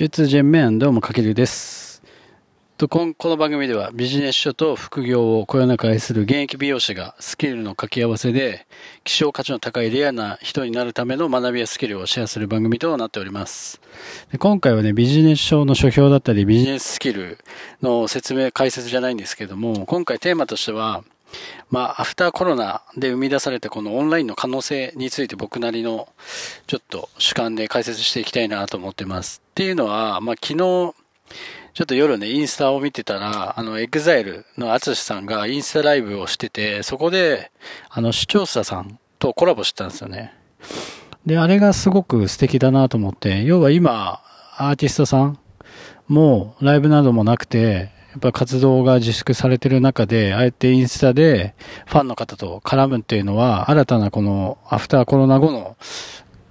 中通ジェンメンどうもかけるです。とここの番組ではビジネス書と副業をこよなく愛する現役美容師がスキルの掛け合わせで希少価値の高いレアな人になるための学びやスキルをシェアする番組となっております。で今回はね、ビジネス書の書評だったりビジネススキルの説明、解説じゃないんですけども、今回テーマとしては、まあ、アフターコロナで生み出されたこのオンラインの可能性について僕なりのちょっと主観で解説していきたいなと思ってます。っていうのは、まあ、昨日、ちょっと夜ね、インスタを見てたら、あの、 EXILE の ATSUSHI さんがインスタライブをしてて、そこで、あの、視聴者さんとコラボしてたんですよね。で、あれがすごく素敵だなと思って、要は今、アーティストさんもライブなどもなくて、やっぱ活動が自粛されてる中で、あえてインスタでファンの方と絡むっていうのは、新たなこのアフターコロナ後の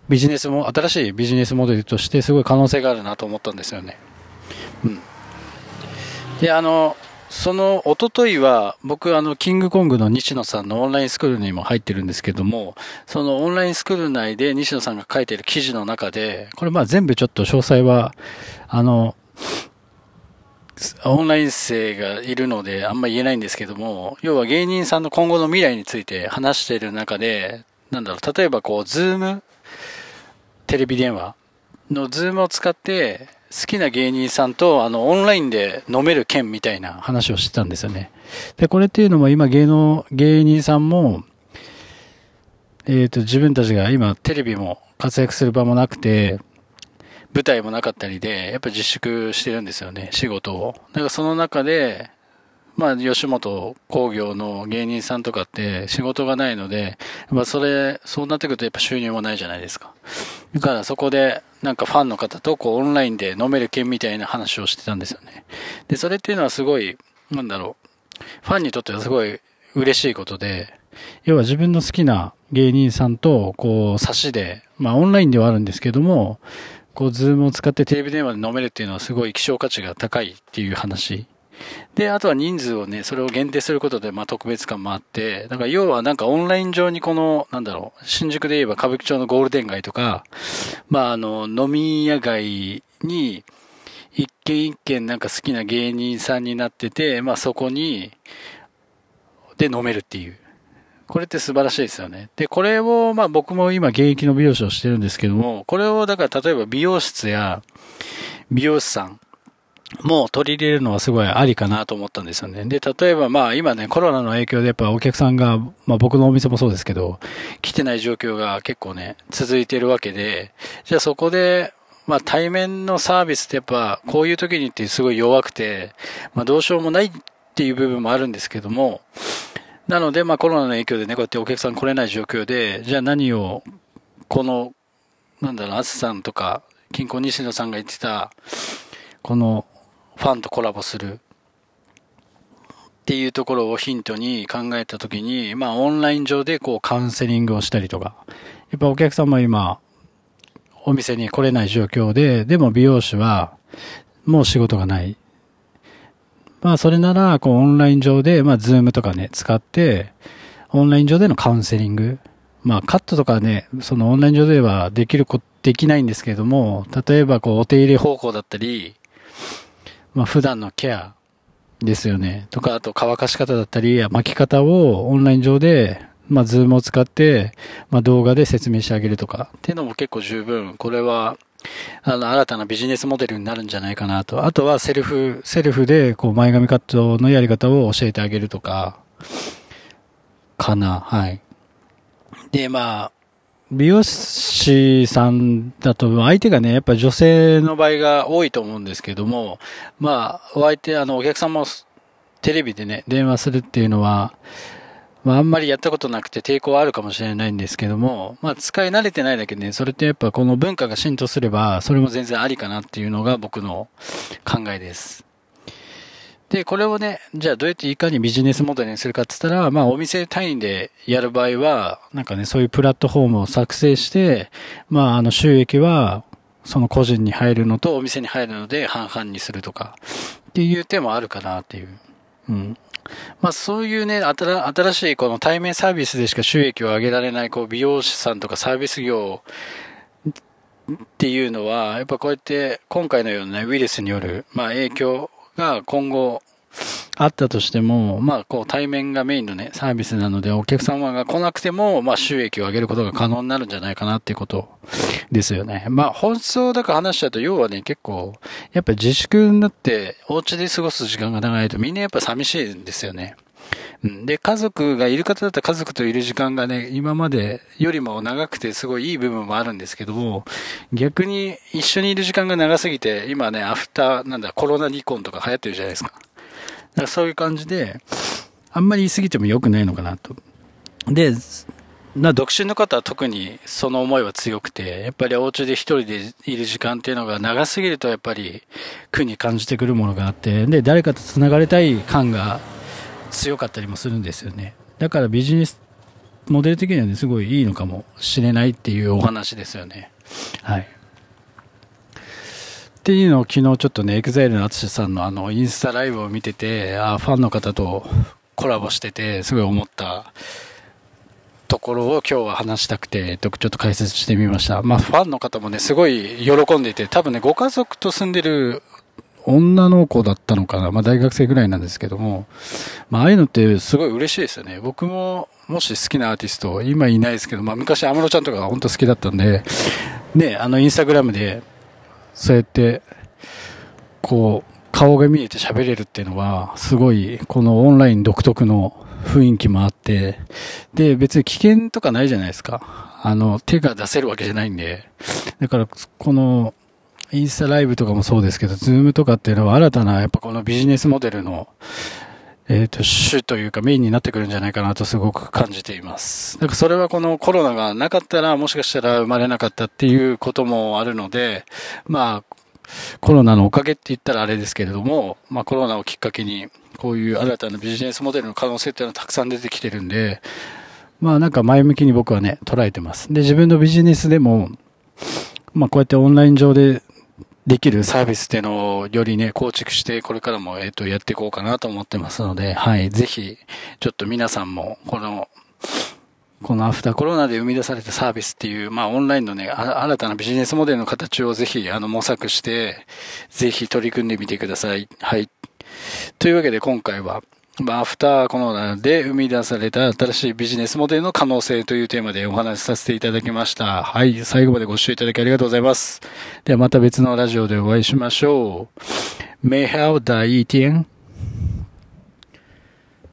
ビジネスも、新しいビジネスモデルとしてすごい可能性があるなと思ったんですよね。うん。で、あの、その、おとといは、僕、あの、キングコングの西野さんのオンラインスクールにも入ってるんですけども、そのオンラインスクール内で西野さんが書いてる記事の中で、これまあ全部ちょっと詳細は、あの、オンライン生がいるのであんま言えないんですけども、要は芸人さんの今後の未来について話している中で、なんだろう、例えばこう、 Zoom、テレビ電話の Zoom を使って、好きな芸人さんとあのオンラインで飲める券みたいな話をしてたんですよね。で、これっていうのも今芸能、芸人さんも、えっ、と、自分たちが今テレビも活躍する場もなくて、舞台もなかったりで、やっぱ自粛してるんですよね、仕事を。だからその中で、まあ、吉本工業の芸人さんとかって仕事がないので、まあ、それ、そうなってくるとやっぱ収入もないじゃないですか。だからそこで、なんかファンの方とこうオンラインで飲める券みたいな話をしてたんですよね。で、それっていうのはすごい、なんだろう、ファンにとってはすごい嬉しいことで、要は自分の好きな芸人さんと、こう、差しで、まあオンラインではあるんですけども、こう、ズームを使ってテレビ電話で飲めるっていうのはすごい希少価値が高いっていう話。で、あとは人数をね、それを限定することで、まあ特別感もあって、だから要はなんかオンライン上にこの、なんだろう、新宿で言えば歌舞伎町のゴールデン街とか、まああの、飲み屋街に、一軒一軒なんか好きな芸人さんになってて、まあそこに、で飲めるっていう。これって素晴らしいですよね。で、これを、まあ僕も今現役の美容師をしてるんですけども、これをだから例えば美容室や美容師さんも取り入れるのはすごいありかなと思ったんですよね。で、例えばまあ今ね、コロナの影響でやっぱお客さんが、まあ僕のお店もそうですけど、来てない状況が結構ね、続いてるわけで、じゃあそこで、まあ対面のサービスってやっぱこういう時にってすごい弱くて、まあどうしようもないっていう部分もあるんですけども、なので、まあコロナの影響でね、こうやってお客さん来れない状況で、じゃあ何を、この、なんだろう、あつさんとか、金庫西野さんが言ってた、この、ファンとコラボする、っていうところをヒントに考えたときに、まあオンライン上でこうカウンセリングをしたりとか、やっぱお客さんも今、お店に来れない状況で、でも美容師は、もう仕事がない。まあ、それなら、こう、オンライン上で、まあ、ズームとかね、使って、オンライン上でのカウンセリング。まあ、カットとかね、そのオンライン上ではできるこ、できないんですけれども、例えば、こう、お手入れ方法だったり、まあ、普段のケアですよね。とか、あと、乾かし方だったり、巻き方をオンライン上で、まあ、 Zoom を使って、まあ、動画で説明してあげるとか、っていうのも結構十分、これは、あの、新たなビジネスモデルになるんじゃないかなと。あとはセルフ、セルフで、こう、前髪カットのやり方を教えてあげるとか、かな、はい。で、まあ、美容師さんだと、相手がね、やっぱ女性の場合が多いと思うんですけども、まあ、お相手、あの、お客さんもテレビでね、電話するっていうのは、まあ、あんまりやったことなくて抵抗はあるかもしれないんですけども、まあ、使い慣れてないだけでね、それってやっぱこの文化が浸透すれば、それも全然ありかなっていうのが僕の考えです。で、これをね、じゃあどうやっていかにビジネスモデルにするかって言ったら、まあお店単位でやる場合は、なんかね、そういうプラットフォームを作成して、まああの収益は、その個人に入るのとお店に入るので半々にするとか、っていう手もあるかなっていう。うん。まあそういうね、新しいこの対面サービスでしか収益を上げられないこう美容師さんとかサービス業っていうのは、やっぱこうやって今回のような、ね、ウイルスによる、まあ、影響が今後あったとしても、まあ、こう対面がメインのね、サービスなので、お客様が来なくても、まあ、収益を上げることが可能になるんじゃないかなっていうことですよね。まあ、本質をだから話しちゃうと、要はね、結構、やっぱ自粛になって、お家で過ごす時間が長いと、みんなやっぱ寂しいんですよね。で、家族がいる方だったら家族といる時間がね、今までよりも長くてすごいいい部分もあるんですけども、逆に一緒にいる時間が長すぎて、今ね、アフター、なんだ、コロナ離婚とか流行ってるじゃないですか。だかそういう感じで、あんまり言い過ぎても良くないのかなと。で、な独身の方は特にその思いは強くて、やっぱりお家で一人でいる時間っていうのが長すぎるとやっぱり苦に感じてくるものがあって、で、誰かと繋がれたい感が強かったりもするんですよね。だからビジネスモデル的にはね、すごいいいのかもしれないっていうお話ですよね。はい。っていうのを昨日ちょっとね、EXILE の淳さんのあの、インスタライブを見てて、あファンの方とコラボしてて、すごい思ったところを今日は話したくて、ちょっと解説してみました。まあ、ファンの方もね、すごい喜んでいて、多分ね、ご家族と住んでる女の子だったのかな。まあ大学生ぐらいなんですけども、まあああいうのってすごい嬉しいですよね。僕ももし好きなアーティスト、今いないですけど、まあ昔安室ちゃんとか本当好きだったんで、ね、あのインスタグラムで、そうやって、こう、顔が見えて喋れるっていうのは、すごい、このオンライン独特の雰囲気もあって、で、別に危険とかないじゃないですか。あの、手が出せるわけじゃないんで。だから、この、インスタライブとかもそうですけど、 Zoom とかっていうのは新たな、やっぱこのビジネスモデルの、えっ、ー、と、主というかメインになってくるんじゃないかなとすごく感じています。だかそれはこのコロナがなかったらもしかしたら生まれなかったっていうこともあるので、まあ、コロナのおかげって言ったらあれですけれども、まあコロナをきっかけに、こういう新たなビジネスモデルの可能性っていうのはたくさん出てきてるんで、まあなんか前向きに僕はね、捉えてます。で、自分のビジネスでも、まあこうやってオンライン上でできるサービスっていうのをよりね、構築して、これからも、えっ、と、やっていこうかなと思ってますので、はい、ぜひ、ちょっと皆さんも、この、このアフターコロナで生み出されたサービスっていう、まあオンラインのね、新たなビジネスモデルの形をぜひ、あの、模索して、ぜひ取り組んでみてください。はい。というわけで今回は、まあ、アフターコロナで生み出された新しいビジネスモデルの可能性というテーマでお話しさせていただきました。はい。最後までご視聴いただきありがとうございます。ではまた別のラジオでお会いしましょう。メイハオ大天。